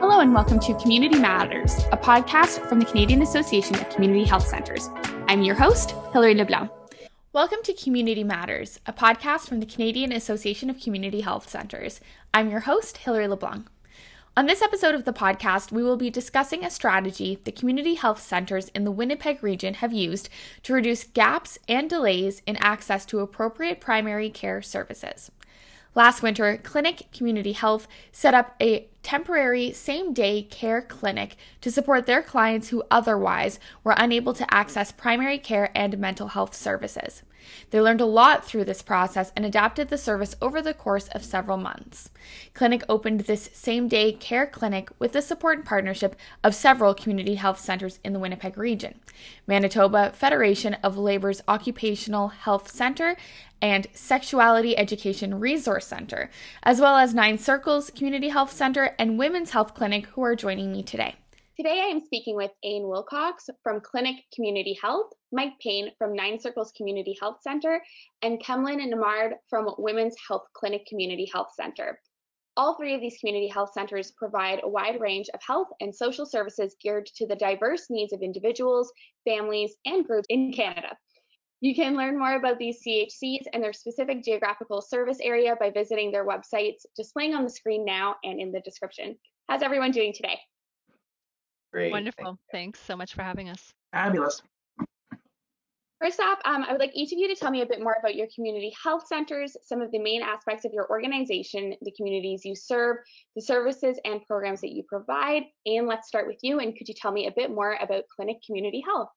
Hello, and welcome to Community Matters, a podcast from the Canadian Association of Community Health Centres. I'm your host, Hilary LeBlanc. Welcome to Community Matters, a podcast from the Canadian Association of Community Health Centres. I'm your host, Hilary LeBlanc. On this episode of the podcast, we will be discussing a strategy the community health centers in the Winnipeg region have used to reduce gaps and delays in access to appropriate primary care services. Last winter, Klinic Community Health set up a temporary same day care clinic to support their clients who otherwise were unable to access primary care and mental health services. They learned a lot through this process and adapted the service over the course of several months. Klinic opened this same day care clinic with the support and partnership of several community health centers in the Winnipeg region Manitoba Federation of Labor's Occupational Health Center and Sexuality Education Resource Center, as well as Nine Circles Community Health Center and Women's Health Clinic, who are joining me today. Today, I am speaking with Ayn Wilcox from Klinic Community Health, Mike Payne from Nine Circles Community Health Center, and Kemlin Nembhard from Women's Health Clinic Community Health Center. All three of these community health centers provide a wide range of health and social services geared to the diverse needs of individuals, families, and groups in Canada. You can learn more about these CHCs and their specific geographical service area by visiting their websites displaying on the screen now and in the description. How's everyone doing today? Great. Wonderful. Thank Thanks so much for having us. Fabulous. First off, um, I would like each of you to tell me a bit more about your community health centers, some of the main aspects of your organization, the communities you serve, the services and programs that you provide. And let's start with you. And could you tell me a bit more about Klinic Community Health?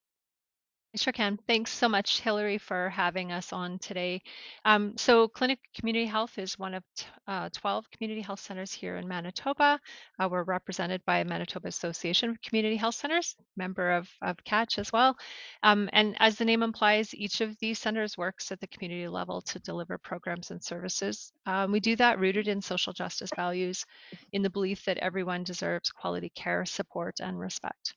I sure can. Thanks so much, Hilary, for having us on today. Um, so, Klinic Community Health is one of uh, 12 community health centers here in Manitoba. Uh, we're represented by Manitoba Association of Community Health Centers, member of, of CACH as well. Um, and as the name implies, each of these centers works at the community level to deliver programs and services. Um, we do that rooted in social justice values, in the belief that everyone deserves quality care, support, and respect.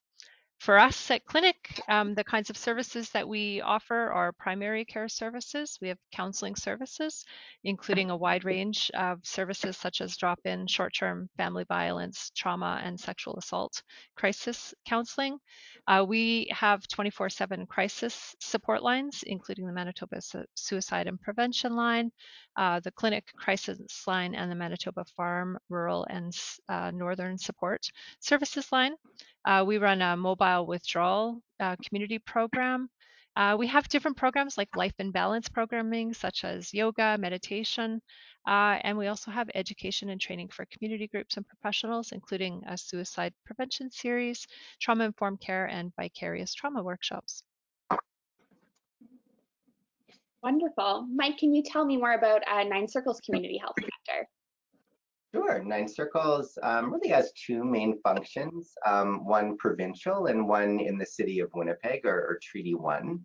For us at Klinic, um, the kinds of services that we offer are primary care services. We have counseling services, including a wide range of services such as drop in, short term family violence, trauma, and sexual assault crisis counseling. Uh, we have 24 7 crisis support lines, including the Manitoba Su- Suicide and Prevention Line, uh, the Klinic Crisis Line, and the Manitoba Farm, Rural, and uh, Northern Support Services Line. Uh, we run a mobile withdrawal uh, community program. Uh, we have different programs like life and balance programming, such as yoga, meditation, uh, and we also have education and training for community groups and professionals, including a suicide prevention series, trauma informed care, and vicarious trauma workshops. Wonderful. Mike, can you tell me more about uh, Nine Circles Community Health Center? Sure. Nine Circles um, really has two main functions, um, one provincial and one in the city of Winnipeg or, or Treaty 1.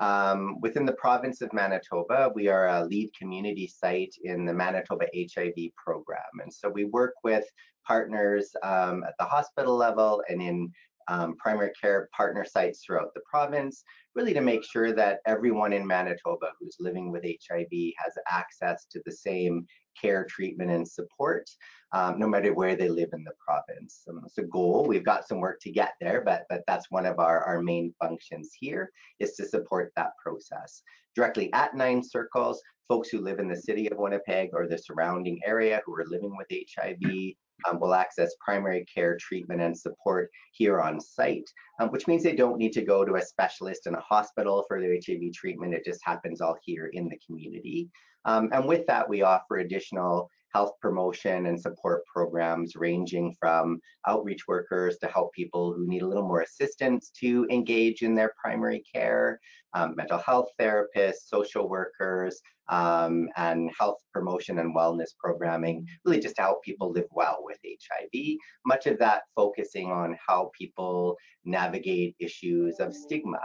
Um, within the province of Manitoba, we are a lead community site in the Manitoba HIV program. And so we work with partners um, at the hospital level and in um, primary care partner sites throughout the province, really to make sure that everyone in Manitoba who's living with HIV has access to the same care, treatment, and support, um, no matter where they live in the province. Um, it's a goal. We've got some work to get there, but, but that's one of our, our main functions here is to support that process. Directly at Nine Circles, folks who live in the city of Winnipeg or the surrounding area who are living with HIV um, will access primary care treatment and support here on site, um, which means they don't need to go to a specialist in a hospital for their HIV treatment. It just happens all here in the community. Um, and with that, we offer additional health promotion and support programs ranging from outreach workers to help people who need a little more assistance to engage in their primary care, um, mental health therapists, social workers, um, and health promotion and wellness programming, really just to help people live well with HIV. Much of that focusing on how people navigate issues of stigma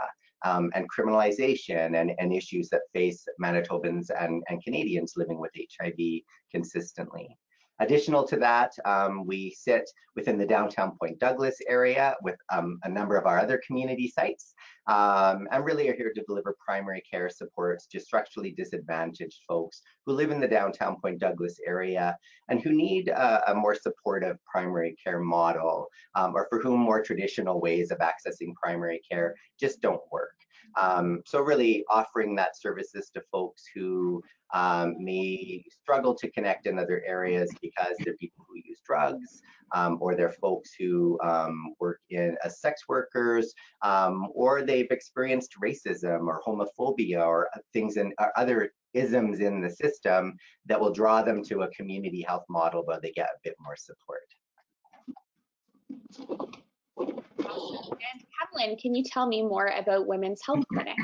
um, and criminalization and, and issues that face Manitobans and, and Canadians living with HIV consistently. Additional to that, um, we sit within the downtown Point Douglas area with um, a number of our other community sites um, and really are here to deliver primary care supports to structurally disadvantaged folks who live in the downtown Point Douglas area and who need a, a more supportive primary care model um, or for whom more traditional ways of accessing primary care just don't work. Um, so really offering that services to folks who um, may struggle to connect in other areas because they're people who use drugs um, or they're folks who um, work in as sex workers um, or they've experienced racism or homophobia or things and other isms in the system that will draw them to a community health model where they get a bit more support. Kathleen, can you tell me more about Women's Health Clinic?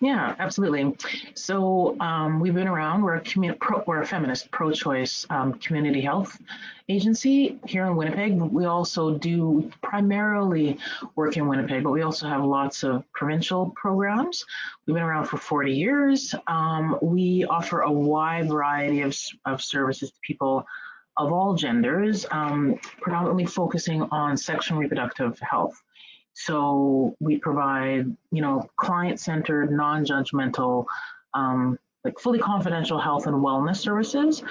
Yeah, absolutely. So um, we've been around. We're a, pro, we're a feminist pro-choice um, community health agency here in Winnipeg. We also do primarily work in Winnipeg, but we also have lots of provincial programs. We've been around for 40 years. Um, we offer a wide variety of, of services to people of all genders, um, predominantly focusing on sexual and reproductive health. So we provide, you know, client-centered, non-judgmental, um, like fully confidential health and wellness services.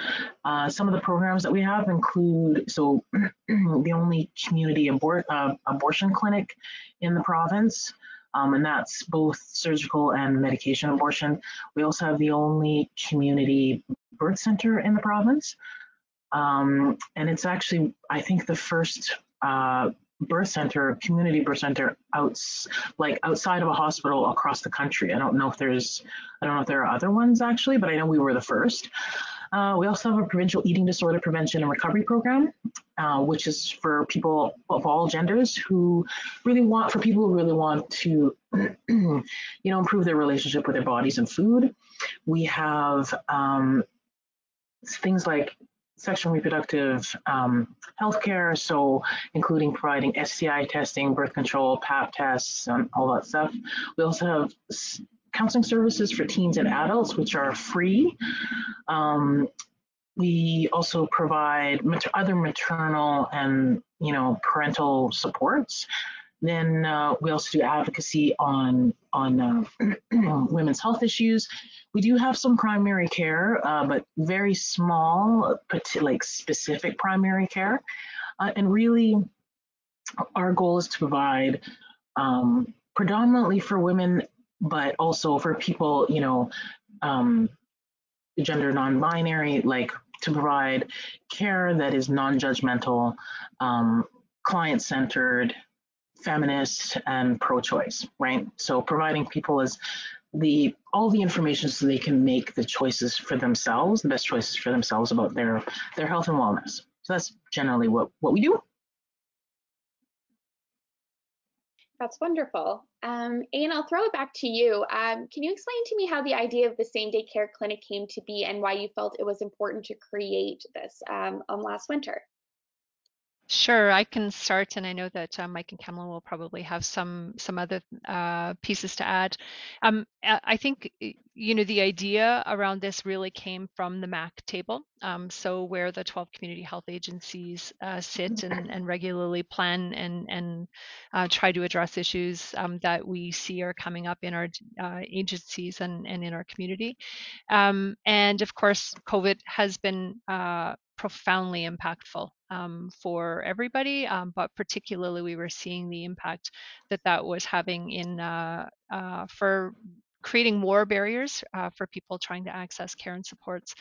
Uh, some of the programs that we have include, so the only community uh, abortion clinic in the province, um, and that's both surgical and medication abortion. We also have the only community birth center in the province. Um, and it's actually, I think, the first uh, birth center, community birth center, outs like outside of a hospital across the country. I don't know if there's, I don't know if there are other ones actually, but I know we were the first. Uh, we also have a provincial eating disorder prevention and recovery program, uh, which is for people of all genders who really want, for people who really want to, you know, improve their relationship with their bodies and food. We have um, things like sexual reproductive um, healthcare, so including providing STI testing, birth control, Pap tests, and all that stuff. We also have counseling services for teens and adults, which are free. Um, we also provide mat- other maternal and you know parental supports. Then uh, we also do advocacy on on uh, women's health issues. We do have some primary care, uh, but very small, like specific primary care. Uh, and really, our goal is to provide um, predominantly for women, but also for people, you know, um, gender non-binary, like to provide care that is non-judgmental, um, client-centered, feminist and pro-choice, right? So providing people as the all the information so they can make the choices for themselves, the best choices for themselves about their their health and wellness. So that's generally what what we do. That's wonderful. Um, and I'll throw it back to you. Um, can you explain to me how the idea of the same day care clinic came to be and why you felt it was important to create this um, um last winter? Sure, I can start, and I know that uh, Mike and Kamala will probably have some some other uh, pieces to add. Um, I think you know the idea around this really came from the MAC table, um, so where the 12 community health agencies uh, sit and, and, regularly plan and and uh, try to address issues um, that we see are coming up in our uh, agencies and, and in our community. Um, and of course, COVID has been uh, profoundly impactful um, for everybody, um, but particularly we were seeing the impact that that was having in uh, uh, for creating more barriers uh, for people trying to access care and supports.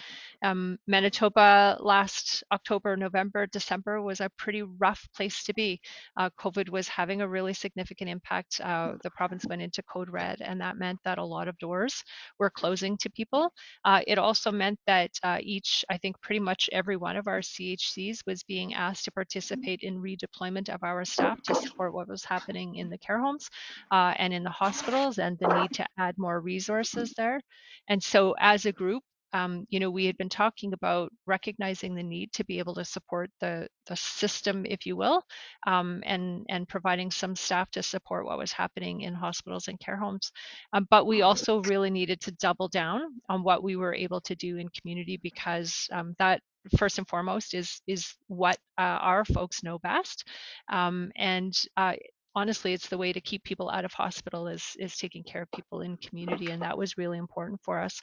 Um, Manitoba last October, November, December was a pretty rough place to be. Uh, COVID was having a really significant impact. Uh, the province went into code red, and that meant that a lot of doors were closing to people. Uh, it also meant that uh, each, I think pretty much every one of our CHCs was being asked to participate in redeployment of our staff to support what was happening in the care homes uh, and in the hospitals and the need to add more more resources there. And so as a group, um, you know, we had been talking about recognizing the need to be able to support the, the system, if you will, um, and, and providing some staff to support what was happening in hospitals and care homes. Um, but we also really needed to double down on what we were able to do in community because um, that first and foremost is is what uh, our folks know best, um, and uh, honestly it's the way to keep people out of hospital is is taking care of people in community and that was really important for us.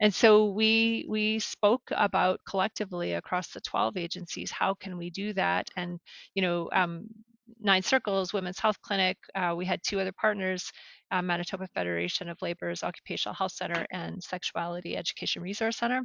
And so we we spoke about collectively across the 12 agencies how can we do that? And you know um, nine circles women's health clinic uh, we had two other partners uh, manitoba federation of labor's occupational health center and sexuality education resource center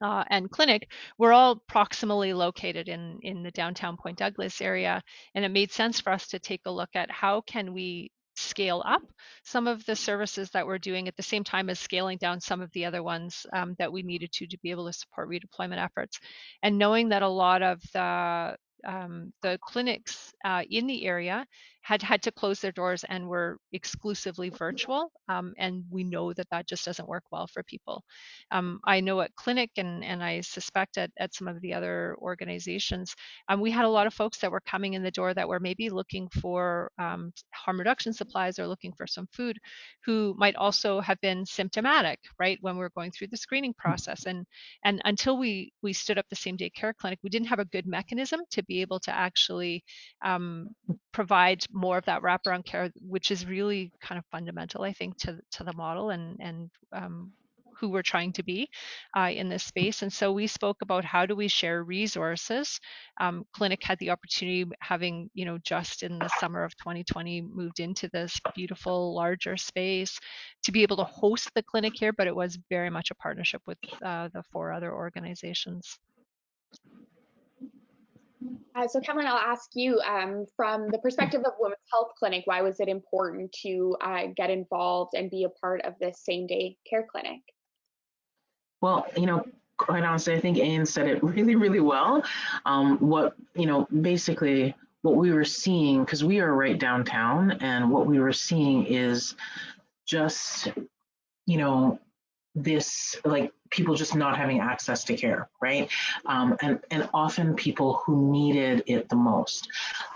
uh, and Klinic were all proximally located in, in the downtown Point Douglas area. And it made sense for us to take a look at how can we scale up some of the services that we're doing at the same time as scaling down some of the other ones um, that we needed to to be able to support redeployment efforts. And knowing that a lot of the um, the clinics uh, in the area had had to close their doors and were exclusively virtual. Um, and we know that that just doesn't work well for people. Um, I know at Klinic and, and I suspect at, at some of the other organizations, um, we had a lot of folks that were coming in the door that were maybe looking for um, harm reduction supplies or looking for some food who might also have been symptomatic, right, when we were going through the screening process. And, and until we, we stood up the same day care clinic, we didn't have a good mechanism to be able to actually um, provide more of that wraparound care, which is really kind of fundamental, I think, to to the model and and um, who we're trying to be uh, in this space. And so we spoke about how do we share resources. Um, Klinic had the opportunity, having you know just in the summer of 2020 moved into this beautiful larger space, to be able to host the clinic here. But it was very much a partnership with uh, the four other organizations. Uh, so, Cameron, I'll ask you um, from the perspective of Women's Health Clinic, why was it important to uh, get involved and be a part of this same day care clinic? Well, you know, quite honestly, I think Ayn said it really, really well. Um, what, you know, basically what we were seeing, because we are right downtown, and what we were seeing is just, you know, this like people just not having access to care right? Um, and and often people who needed it the most.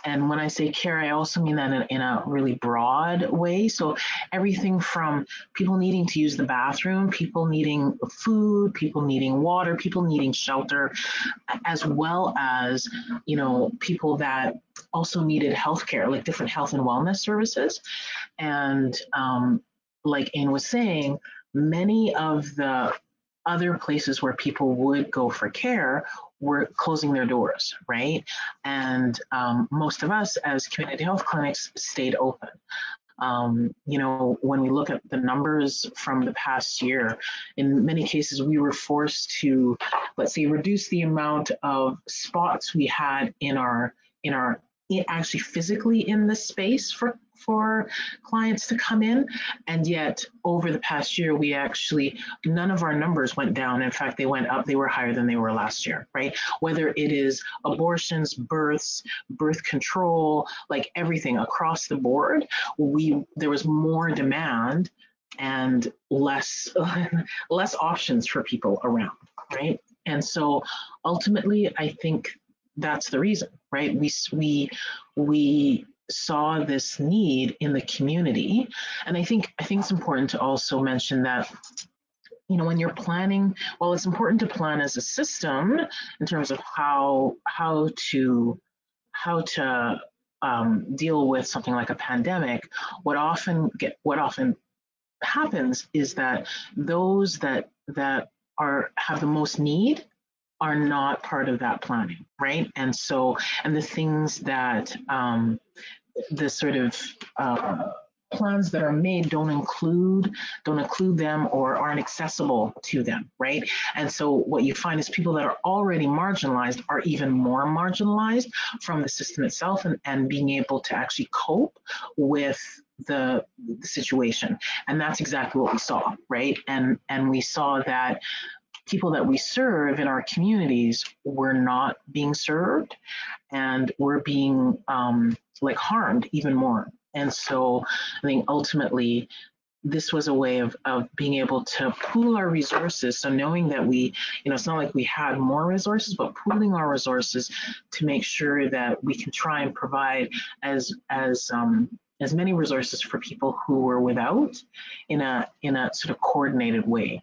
And when i say care i also mean that in, in a really broad way. So everything from people needing to use the bathroom people needing food people needing water people needing shelter as well as you know people that also needed health care like different health and wellness services. And um, like Ayn was saying, many of the other places where people would go for care were closing their doors, right? And um, most of us as community health clinics stayed open. Um, you know, when we look at the numbers from the past year, in many cases we were forced to, let's say, reduce the amount of spots we had in our in our actually physically in the space for for clients to come in. And yet over the past year we actually none of our numbers went down. In fact they went up. They were higher than they were last year right? Whether it is abortions births birth control like everything across the board we there was more demand and less less options for people around right? And so ultimately i think that's the reason, right? We we we saw this need in the community, and I think I think it's important to also mention that you know when you're planning well it's important to plan as a system in terms of how how to how to um, deal with something like a pandemic what often get what often happens is that those that that are have the most need are not part of that planning, right? And so, and the things that um, the sort of uh, plans that are made don't include don't include them or aren't accessible to them right? And so what you find is people that are already marginalized are even more marginalized from the system itself and, and being able to actually cope with the, the situation. And that's exactly what we saw right? And and we saw that people that we serve in our communities were not being served and were being um, like harmed even more. And so I think ultimately this was a way of, of being able to pool our resources. So knowing that we, you know, it's not like we had more resources, but pooling our resources to make sure that we can try and provide as as um, as many resources for people who were without in a in a sort of coordinated way.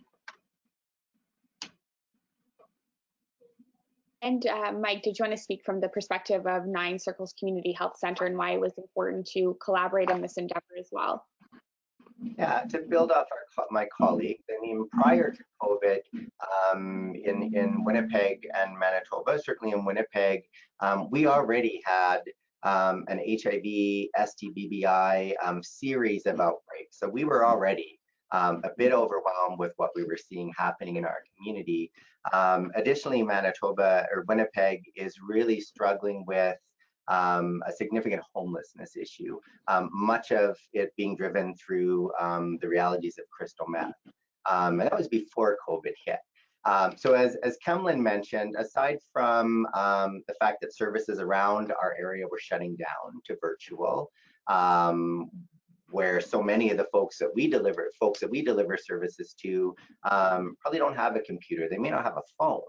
And uh, Mike, did you want to speak from the perspective of Nine Circles Community Health Center and why it was important to collaborate on this endeavor as well? Yeah, to build off our, my colleagues, I mean, prior to COVID, um, in, in Winnipeg and Manitoba, certainly in Winnipeg, um, we already had um, an HIV, STBBI um, series of outbreaks. So we were already um, a bit overwhelmed with what we were seeing happening in our community. Um, additionally, Manitoba or Winnipeg is really struggling with um, a significant homelessness issue, um, much of it being driven through um, the realities of crystal meth. Um, and that was before COVID hit. Um, so as, as Kemlin mentioned, aside from um, the fact that services around our area were shutting down to virtual, where so many of the folks that we deliver, folks that we deliver services to, probably don't have a computer. They may not have a phone.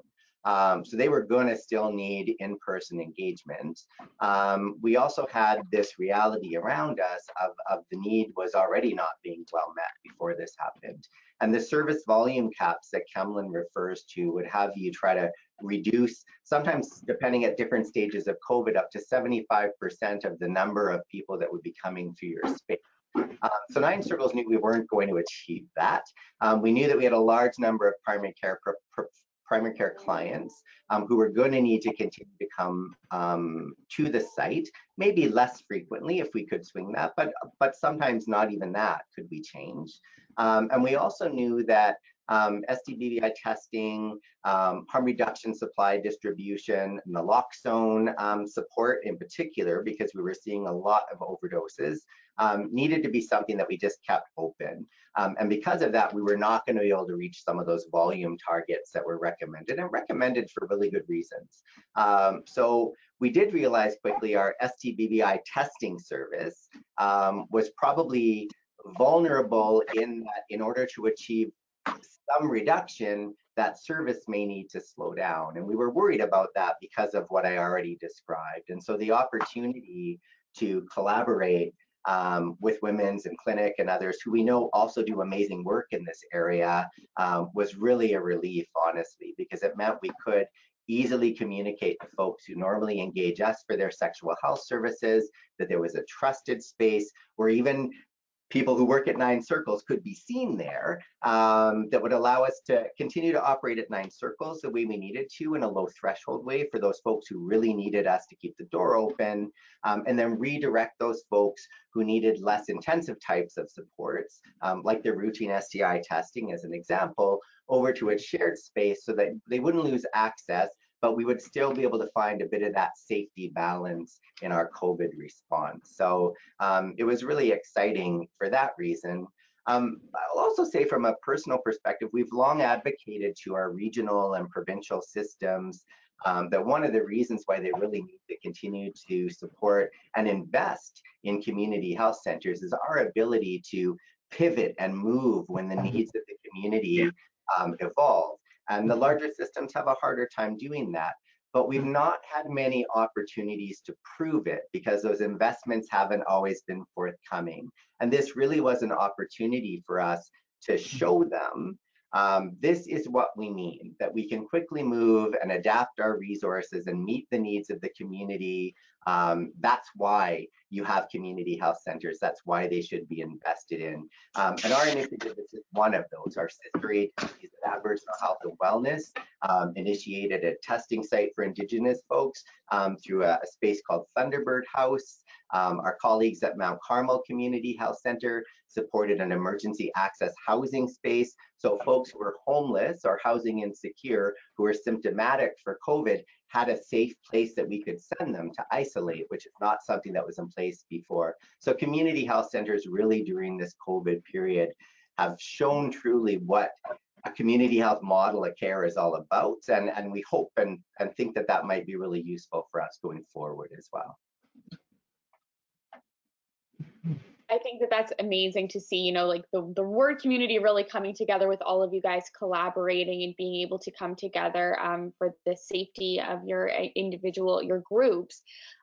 Um, so they were going to still need in-person engagement. Um, we also had this reality around us of, of the need was already not being well met before this happened. And the service volume caps that Kemlin refers to would have you try to reduce, sometimes depending at different stages of COVID, up to 75% of the number of people that would be coming through your space. Um, so Nine Circles knew we weren't going to achieve that. Um, we knew that we had a large number of primary care primary care clients um, who were going to need to continue to come um, to the site, maybe less frequently if we could swing that, but, but sometimes not even that could be change. Um, and we also knew that um, testing, um, harm reduction supply distribution, naloxone um, support in particular, because we were seeing a lot of overdoses, um, needed to be something that we just kept open. Um, and because of that, we were not going to be able to reach some of those volume targets that were recommended and recommended for really good reasons. Um, so we did realize quickly our STBBI testing service was probably vulnerable in that in order to achieve some reduction, that service may need to slow down. And we were worried about that because of what I already described. And so the opportunity to collaborate um, with Women's and Klinic and others who we know also do amazing work in this area um, was really a relief, honestly, because it meant we could easily communicate to folks who normally engage us for their sexual health services, that there was a trusted space where even people who work at Nine Circles could be seen there um, that would allow us to continue to operate at Nine Circles the way we needed to in a low threshold way for those folks who really needed us to keep the door open, um, and then redirect those folks who needed less intensive types of supports, um, like their routine STI testing as an example, over to a shared space so that they wouldn't lose access but we would still be able to find a bit of that safety balance in our COVID response. So um, it was really exciting for that reason. Um, I'll also say from a personal perspective, we've long advocated to our regional and provincial systems um, that one of the reasons why they really need to continue to support and invest in community health centers is our ability to pivot and move when the needs of the community um, evolve. And the larger systems have a harder time doing that. But we've not had many opportunities to prove it because those investments haven't always been forthcoming. And this really was an opportunity for us to show them um, this is what we mean, that we can quickly move and adapt our resources and meet the needs of the community. Um, that's why you have community health centers. That's why they should be invested in. Um, and our initiative is one of those. Our sister agencies at Aboriginal Health and Wellness um, initiated a testing site for Indigenous folks um, through a, a, space called Thunderbird House. Um, our colleagues at Mount Carmel Community Health Center supported an emergency access housing space. So folks who are homeless or housing insecure, who are symptomatic for COVID, had a safe place that we could send them to isolate, which is not something that was in place before. So community health centers really during this COVID period have shown truly what a community health model of care is all about. And, and we hope and, and think that that might be really useful for us going forward as well. I think that that's amazing to see, you know, like the, the word community really coming together with all of you guys collaborating and being able to come together um, for the safety of your uh, individual, your groups.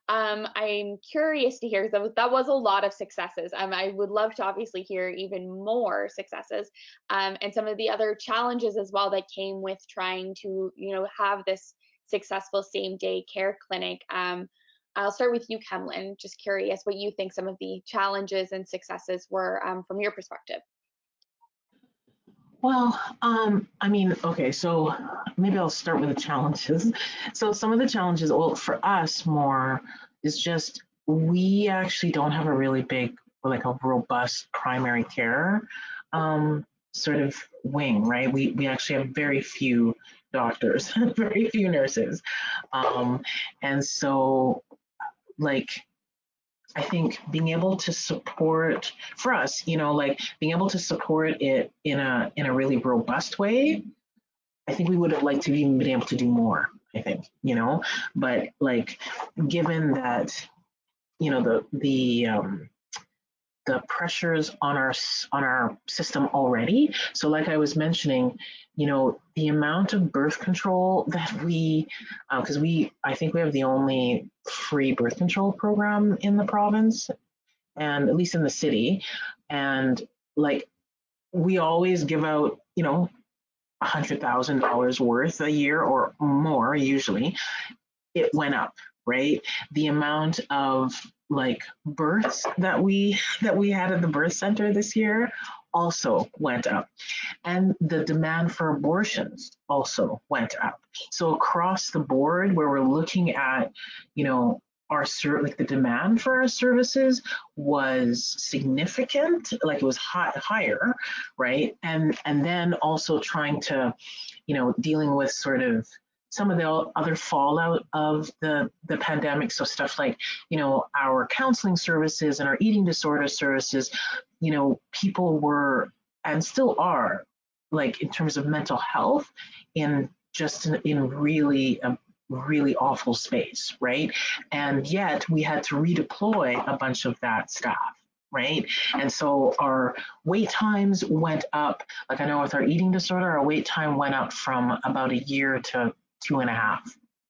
Um, I'm curious to hear, that was, that was a lot of successes. Um, I would love to obviously hear even more successes um, and some of the other challenges as well that came with trying to, you know, have this successful same day care clinic. Um, I'll start with you, Kemlin. Just curious what you think some of the challenges and successes were um, from your perspective. Well, um, I mean, okay, so maybe I'll start with the challenges. So some of the challenges, well, for us more is just we actually don't have a really big, like a robust primary care um, sort of wing, right? We we actually have very few doctors, very few nurses, um, and so like I think being able to support for us, you know, like being able to support it in a in a really robust way. I think we would have liked to even been able to do more. I think, you know, but like given that, you know, the the um, the pressures on our on our system already. So like I was mentioning, you know, the amount of birth control that we, because uh, we, I think we have the only free birth control program in the province, and at least in the city, and like we always give out, you know, a hundred thousand dollars worth a year or more usually. It went up, right? The amount of like births that we that we had at the birth center this year also went up. And the demand for abortions also went up. So across the board where we're looking at you know our like the demand for our services was significant like it was high, higher right? And and then also trying to you know dealing with sort of some of the other fallout of the the pandemic so stuff like you know our counseling services and our eating disorder services you know people were and still are like in terms of mental health in just in, in really a really awful space right and yet we had to redeploy a bunch of that staff right? And so our wait times went up. Like I know with our eating disorder, our wait time went up from about a year to two and a half,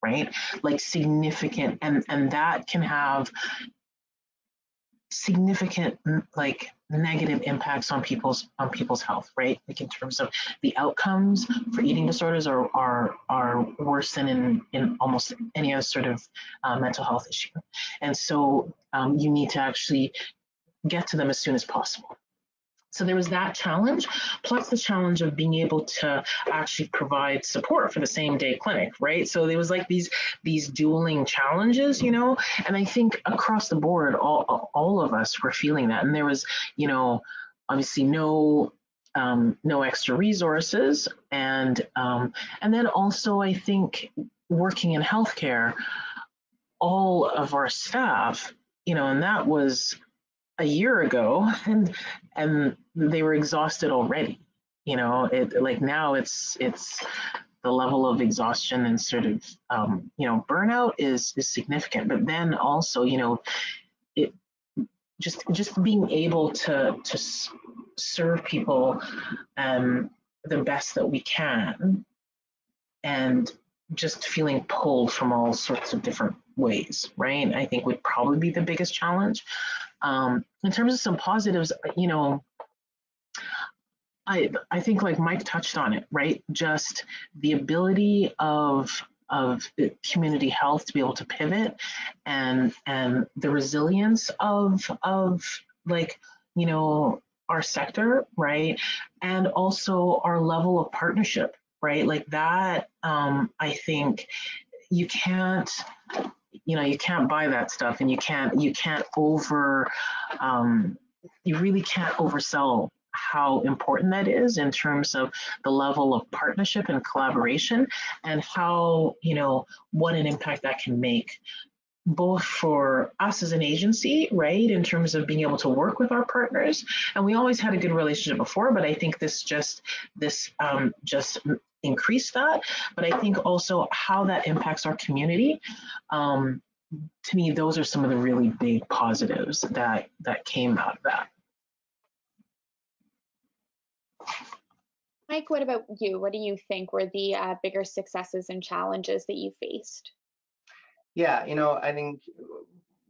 right? Like significant, and and that can have significant like negative impacts on people's on people's health, right? Like in terms of the outcomes for eating disorders are are are worse than in in almost any other sort of uh, mental health issue, and so um, you need to actually get to them as soon as possible. So there was that challenge, plus the challenge of being able to actually provide support for the same day clinic, right? So there was like these these dueling challenges, you know, and I think across the board, all all of us were feeling that, and there was, you know, obviously no um, no extra resources, and um, and then also I think working in healthcare, all of our staff, you know, and that was a year ago and and they were exhausted already you know it like now it's it's the level of exhaustion and sort of um, you know burnout is is significant. But then also you know it just just being able to to serve people um, the best that we can and just feeling pulled from all sorts of different ways right? I think would probably be the biggest challenge um, in terms of some positives, you know, I I think like Mike touched on it, right? Just the ability of of community health to be able to pivot and and the resilience of of like you know our sector right and also our level of partnership right like that um i think you can't you know you can't buy that stuff and you can't you can't over um, you really can't oversell how important that is in terms of the level of partnership and collaboration and how you know what an impact that can make both for us as an agency, right, in terms of being able to work with our partners. And we always had a good relationship before, but I think this just this um, just increase that. But I think also how that impacts our community. Um, to me, those are some of the really big positives that that came out of that. Mike, what about you? What do you think were the uh, bigger successes and challenges that you faced? Yeah, you know, I think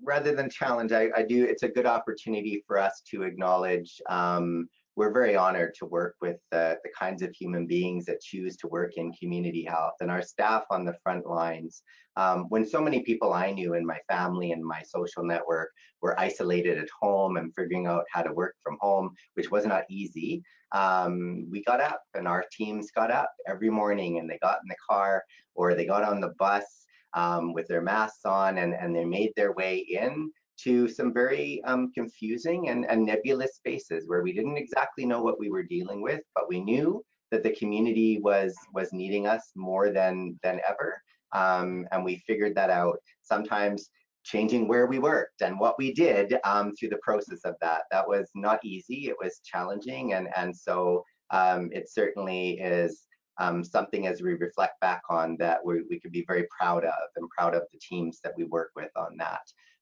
rather than challenge, I, I do. It's a good opportunity for us to acknowledge um, we're very honored to work with the, kinds of human beings that choose to work in community health and our staff on the front lines. Um, when so many people I knew in my family and my social network were isolated at home and figuring out how to work from home, which was not easy, um, we got up and our teams got up every morning and they got in the car or they got on the bus um, with their masks on and, and they made their way in to some very um, confusing and, and nebulous spaces where we didn't exactly know what we were dealing with, but we knew that the community was was needing us more than than ever, um, and we figured that out. Sometimes changing where we worked and what we did um, through the process of that. That was not easy. It was challenging, and and so um, it certainly is um, something as we reflect back on that we, we could be very proud of and proud of the teams that we work with on that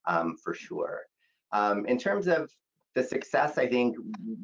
um, for sure. Um, in terms of the success, I think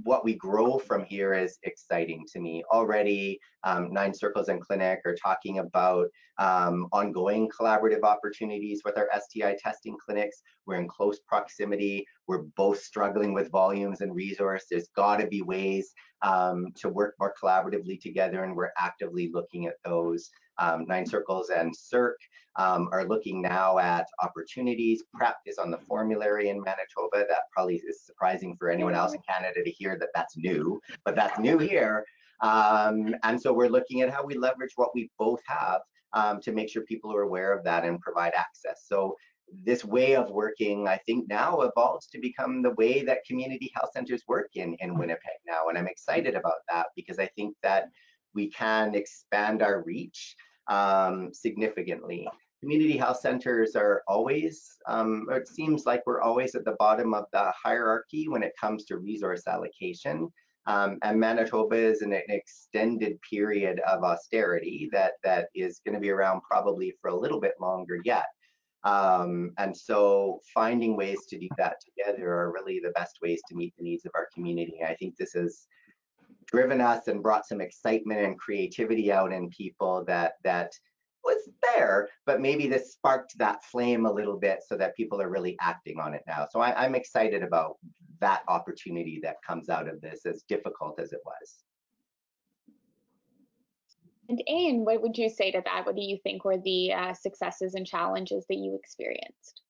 what we grow from here is exciting to me. Already, um, Nine Circles and Klinic are talking about um, ongoing collaborative opportunities with our STI testing clinics. We're in close proximity. We're both struggling with volumes and resources. There's got to be ways um, to work more collaboratively together, and we're actively looking at those. Um, Nine Circles and SERC um, are looking now at opportunities. PrEP is on the formulary in Manitoba. That probably is surprising for anyone else in Canada to hear that that's new, but that's new here. Um, and so we're looking at how we leverage what we both have um, to make sure people are aware of that and provide access. So this way of working, I think now evolves to become the way that community health centers work in, in Winnipeg now. And I'm excited about that because I think that we can expand our reach um, significantly. Community health centers are always, um, it seems like we're always at the bottom of the hierarchy when it comes to resource allocation. Um, and Manitoba is in an extended period of austerity that, that is going to be around probably for a little bit longer yet. Um, and so finding ways to do that together are really the best ways to meet the needs of our community. I think this has driven us and brought some excitement and creativity out in people that that was there, but maybe this sparked that flame a little bit so that people are really acting on it now. So I, I'm excited about that opportunity that comes out of this, as difficult as it was. And Ayn, what would you say to that? What do you think were the uh, successes and challenges that you experienced?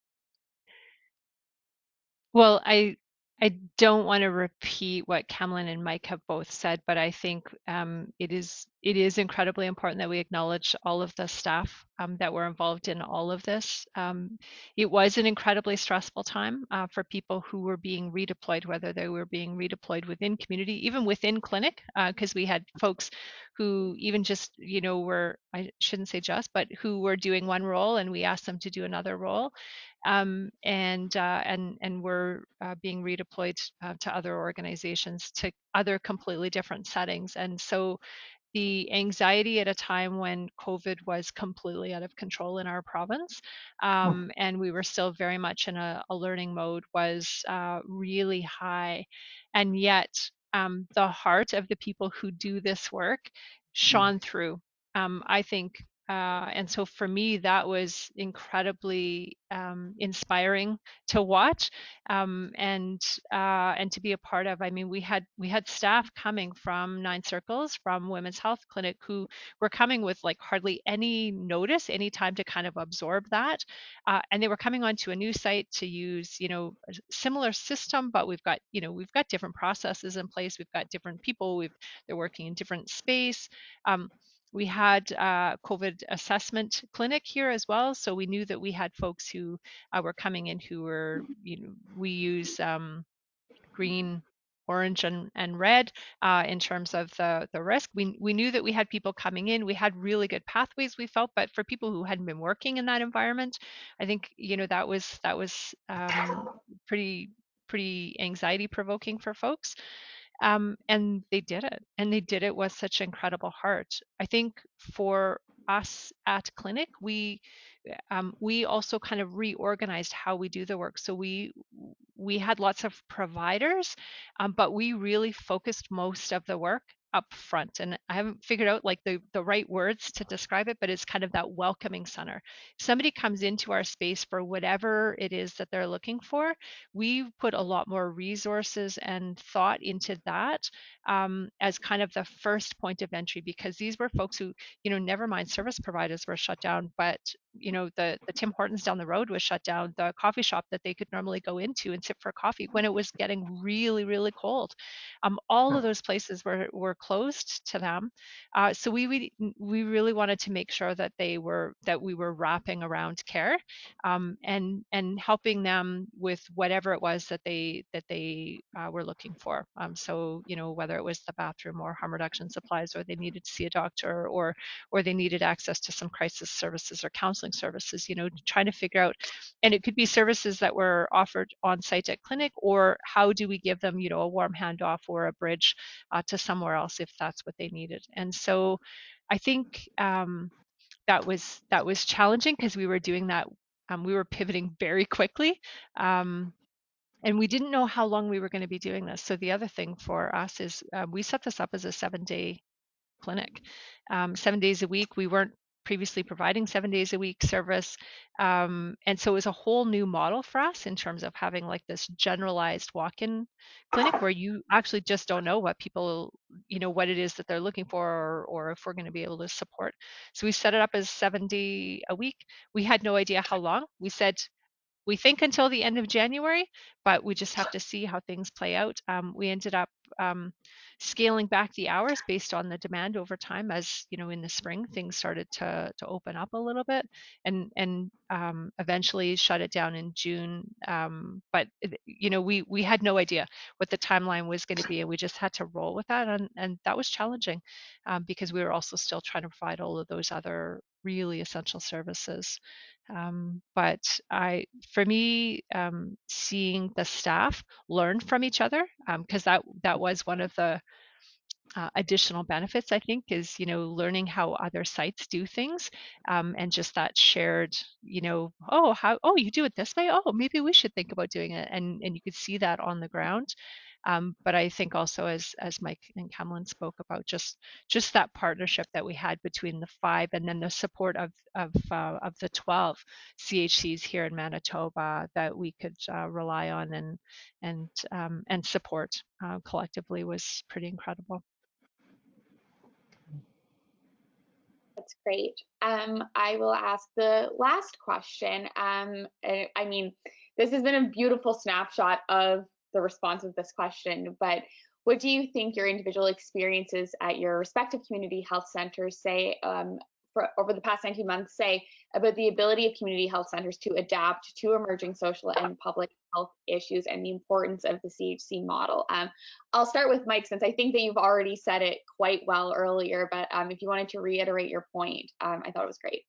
Well, I I don't want to repeat what Kemlin and Mike have both said, but I think um, it is it is incredibly important that we acknowledge all of the staff um, that were involved in all of this. Um, it was an incredibly stressful time uh, for people who were being redeployed, whether they were being redeployed within community, even within Klinic, because uh, we had folks who even just, you know, were, I shouldn't say just, but who were doing one role and we asked them to do another role. Um, and uh, and and were uh, being redeployed uh, to other organizations to other completely different settings. And so the anxiety at a time when COVID was completely out of control in our province, um, and we were still very much in a, a learning mode, was uh, really high. And yet, um, the heart of the people who do this work hmm. shone through. Um, I think uh, and so for me, that was incredibly um, inspiring to watch um, and uh, and to be a part of. I mean, we had we had staff coming from Nine Circles, from Women's Health Clinic, who were coming with like hardly any notice, any time to kind of absorb that, uh, and they were coming onto a new site to use, you know, a similar system, but we've got you know we've got different processes in place, we've got different people, we've they're working in different space. Um, we had a COVID assessment clinic here as well, so we knew that we had folks who uh, were coming in who were, you know, we use um, green, orange, and, and red uh, in terms of the, the risk. We, we knew that we had people coming in. We had really good pathways, we felt, but for people who hadn't been working in that environment, I think, you know, that was that was um, pretty pretty anxiety provoking for folks. Um, and they did it, and they did it with such incredible heart. I think for us at Klinic, we um, we also kind of reorganized how we do the work. So we we had lots of providers, um, but we really focused most of the work up front and i haven't figured out like the, the right words to describe it but it's kind of that welcoming center. If somebody comes into our space for whatever it is that they're looking for we put a lot more resources and thought into that um, as kind of the first point of entry because these were folks who you know never mind service providers were shut down but you know the the tim hortons down the road was shut down the coffee shop that they could normally go into and sit for coffee when it was getting really really cold. Um, all of those places were were closed to them. Uh, so we, we we really wanted to make sure that they were that we were wrapping around care um, and and helping them with whatever it was that they that they uh, were looking for. Um, so you know whether it was the bathroom or harm reduction supplies or they needed to see a doctor or or they needed access to some crisis services or counseling services you know trying to figure out and it could be services that were offered on site at Klinic or how do we give them you know a warm handoff or a bridge uh, to somewhere else if that's what they needed. And so i think um, that was that was challenging because we were doing that um, we were pivoting very quickly um, and we didn't know how long we were going to be doing this. So the other thing for us is uh, we set this up as a seven day clinic. Um, seven days a week we weren't previously providing seven days a week service. Um, and so it was a whole new model for us in terms of having like this generalized walk-in clinic where you actually just don't know what people, you know, what it is that they're looking for or, or if we're going to be able to support. So we set it up as seven day a week. We had no idea how long. We said we think until the end of January, but we just have to see how things play out. Um, we ended up um, scaling back the hours based on the demand over time as you know in the spring things started to to open up a little bit and and um, eventually shut it down in June um, but you know we we had no idea what the timeline was going to be and we just had to roll with that and and that was challenging um, because we were also still trying to provide all of those other really essential services um, but I, for me, um, seeing the staff learn from each other, because um, that that was one of the uh, additional benefits i think is you know learning how other sites do things um, and just that shared you know oh how oh you do it this way? Oh maybe we should think about doing it and and you could see that on the ground um, but I think also as as Mike and Kemlin spoke about just just that partnership that we had between the five and then the support of of uh, of the 12 CHCs here in Manitoba that we could uh, rely on and and um, and support uh, collectively was pretty incredible. That's great. Um, I will ask the last question. Um, I mean, this has been a beautiful snapshot of the response of this question, but what do you think your individual experiences at your respective community health centers say um, for, over the past 19 months say about the ability of community health centers to adapt to emerging social and public health issues and the importance of the CHC model? Um, I'll start with Mike since I think that you've already said it quite well earlier, but um, if you wanted to reiterate your point, um, I thought it was great.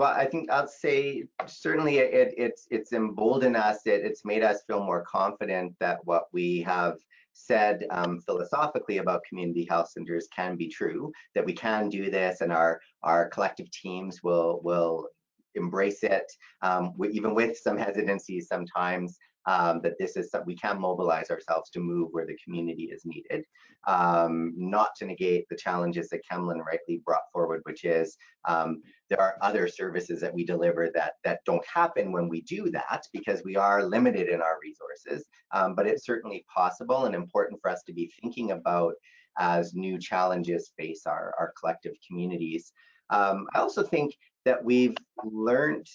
Well, I think I'll say certainly it, it's it's emboldened us. It, it's made us feel more confident that what we have said um, philosophically about community health centers can be true. That we can do this, and our our collective teams will will embrace it, um, even with some hesitancy sometimes um, that this is that we can mobilize ourselves to move where the community is needed, um, not to negate the challenges that Kemlin rightly brought forward, which is um, there are other services that we deliver that that don't happen when we do that because we are limited in our resources, um, but it's certainly possible and important for us to be thinking about as new challenges face our, our collective communities. Um, I also think that we've learned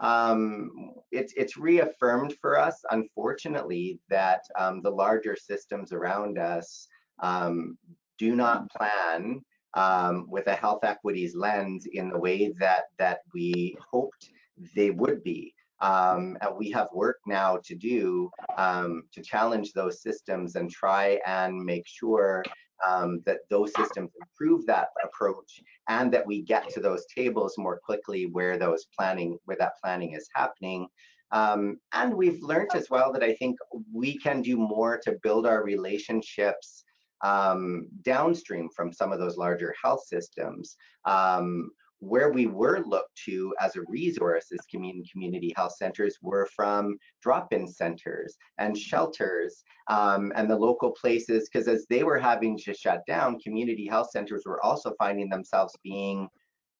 um, it's it's reaffirmed for us, unfortunately, that um, the larger systems around us um, do not plan um, with a health equities lens in the way that that we hoped they would be. Um, and we have work now to do um, to challenge those systems and try and make sure um, that those systems improve that approach and that we get to those tables more quickly where those planning where that planning is happening. Um, and we've learned as well that i think we can do more to build our relationships um, downstream from some of those larger health systems. Um, where we were looked to as a resource as community, community health centers were from drop-in centers and shelters um, and the local places, because as they were having to shut down, community health centers were also finding themselves being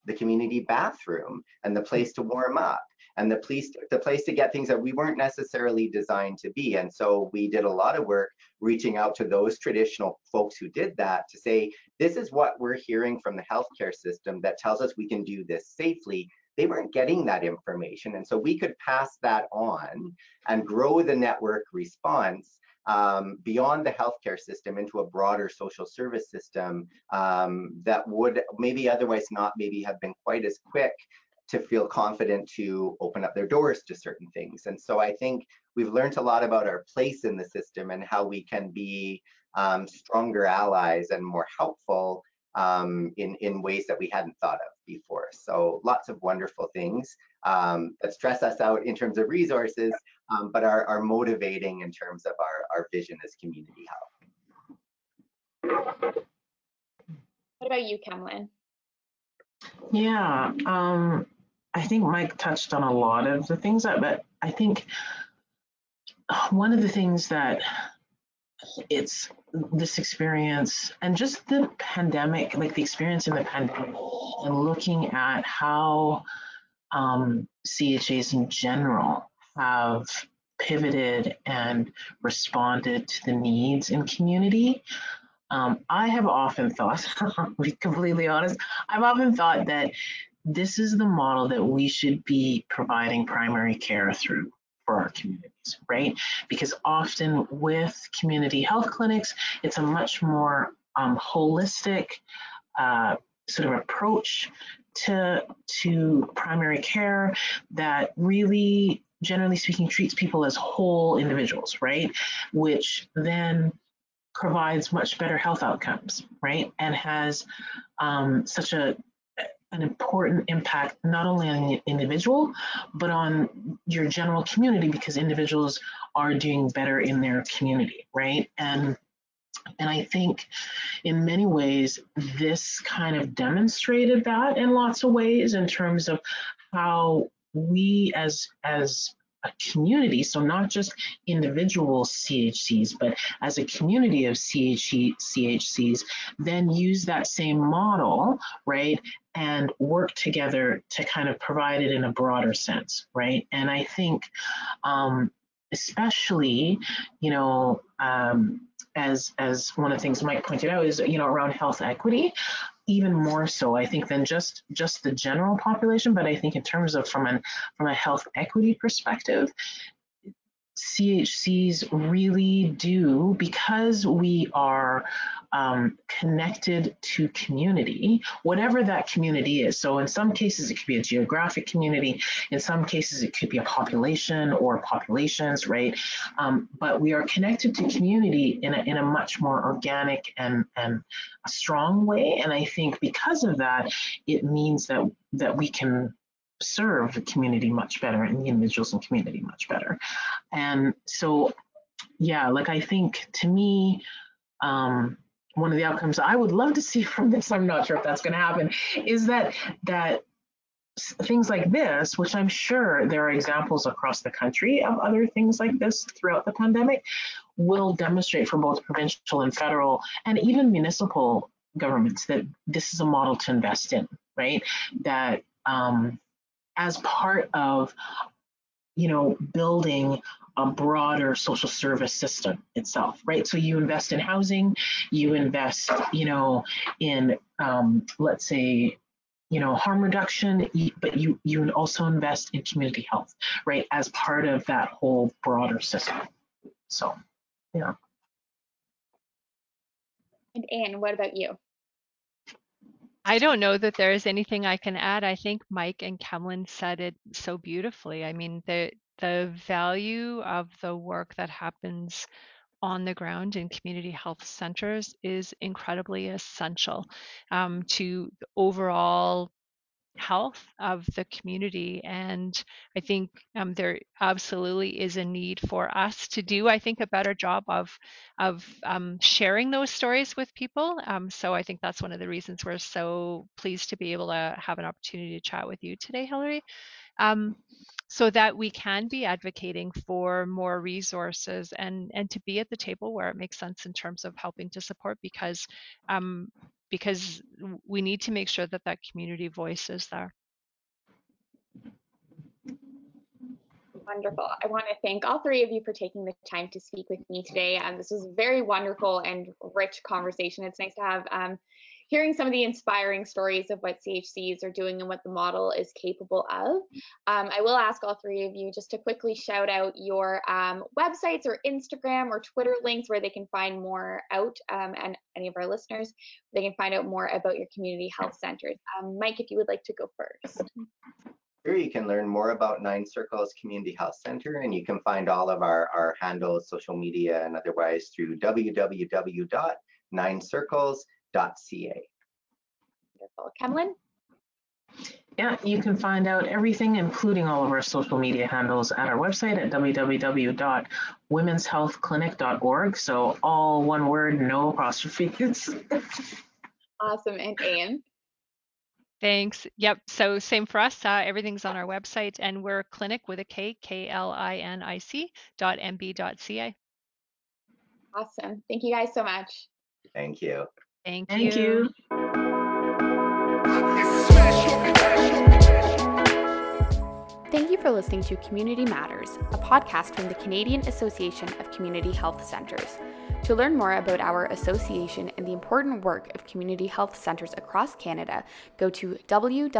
the community bathroom and the place to warm up and the place the place to get things that we weren't necessarily designed to be. And so we did a lot of work reaching out to those traditional folks who did that to say this is what we're hearing from the healthcare system that tells us we can do this safely. They weren't getting that information. And so we could pass that on and grow the network response um, beyond the healthcare system into a broader social service system um, that would maybe otherwise not maybe have been quite as quick to feel confident to open up their doors to certain things. And so I think we've learned a lot about our place in the system and how we can be um, stronger allies and more helpful um, in, in ways that we hadn't thought of before. So lots of wonderful things um, that stress us out in terms of resources, um, but are, are motivating in terms of our, our vision as community health. What about you, Kemlin? Yeah, um, I think Mike touched on a lot of the things that, but I think one of the things that it's this experience and just the pandemic, like the experience in the pandemic, and looking at how um, CHCs in general have pivoted and responded to the needs in community. Um, I have often thought, be completely honest, I've often thought that this is the model that we should be providing primary care through for our communities, right? Because often with community health clinics, it's a much more um, holistic uh, sort of approach to to primary care that really generally speaking treats people as whole individuals right which then provides much better health outcomes right and has um, such a an important impact not only on the individual but on your general community because individuals are doing better in their community right? And and I think in many ways, this kind of demonstrated that in lots of ways in terms of how we as as a community, so not just individual CHCs, but as a community of CHC, CHCs, then use that same model, right, and work together to kind of provide it in a broader sense, right? And I think, um, especially, you know, um, as as one of the things Mike pointed out is you know around health equity even more so I think than just just the general population but I think in terms of from an from a health equity perspective CHCs really do because we are um, connected to community, whatever that community is. So, in some cases, it could be a geographic community. In some cases, it could be a population or populations, right? Um, but we are connected to community in a, in a much more organic and, and a strong way. And I think because of that, it means that that we can serve the community much better and the individuals in community much better. And so, yeah, like I think to me, um, one of the outcomes I would love to see from this, I'm not sure if that's going to happen, is that that things like this, which I'm sure there are examples across the country of other things like this throughout the pandemic, will demonstrate for both provincial and federal and even municipal governments that this is a model to invest in, right? That um, as part of, you know, building a broader social service system itself, right? So you invest in housing, you invest, you know, in um, let's say, you know, harm reduction, but you you also invest in community health, right, as part of that whole broader system. So, yeah. And Ayn, what about you? I don't know that there is anything I can add. I think Mike and Kemlin said it so beautifully. I mean, the the value of the work that happens on the ground in community health centers is incredibly essential um, to overall health of the community. And I think um, there absolutely is a need for us to do, I think, a better job of of um, sharing those stories with people. Um, so I think that's one of the reasons we're so pleased to be able to have an opportunity to chat with you today, Hillary. Um, so that we can be advocating for more resources and and to be at the table where it makes sense in terms of helping to support because um, because we need to make sure that that community voice is there. Wonderful. I want to thank all three of you for taking the time to speak with me today. Um, this was a very wonderful and rich conversation. It's nice to have um, hearing some of the inspiring stories of what CHCs are doing and what the model is capable of. Um, I will ask all three of you just to quickly shout out your um, websites or Instagram or Twitter links where they can find more out um, and any of our listeners, they can find out more about your community health centers. Um, Mike, if you would like to go first. Here you can learn more about Nine Circles Community Health Center, and you can find all of our, our handles, social media, and otherwise through www.ninecircles.com ca. Wonderful. Kemlin? Yeah, you can find out everything, including all of our social media handles, at our website at www.womenshealthclinic.org. So all one word, no apostrophes. awesome. And Ayn? Thanks. Yep. So same for us. Uh, everything's on our website, and we're Klinic with a K, K L I N I C dot MB dot CA. Awesome. Thank you guys so much. Thank you. Thank, Thank you. you. Thank you for listening to Community Matters, a podcast from the Canadian Association of Community Health Centres. To learn more about our association and the important work of community health centres across Canada, go to www.cachc.ca.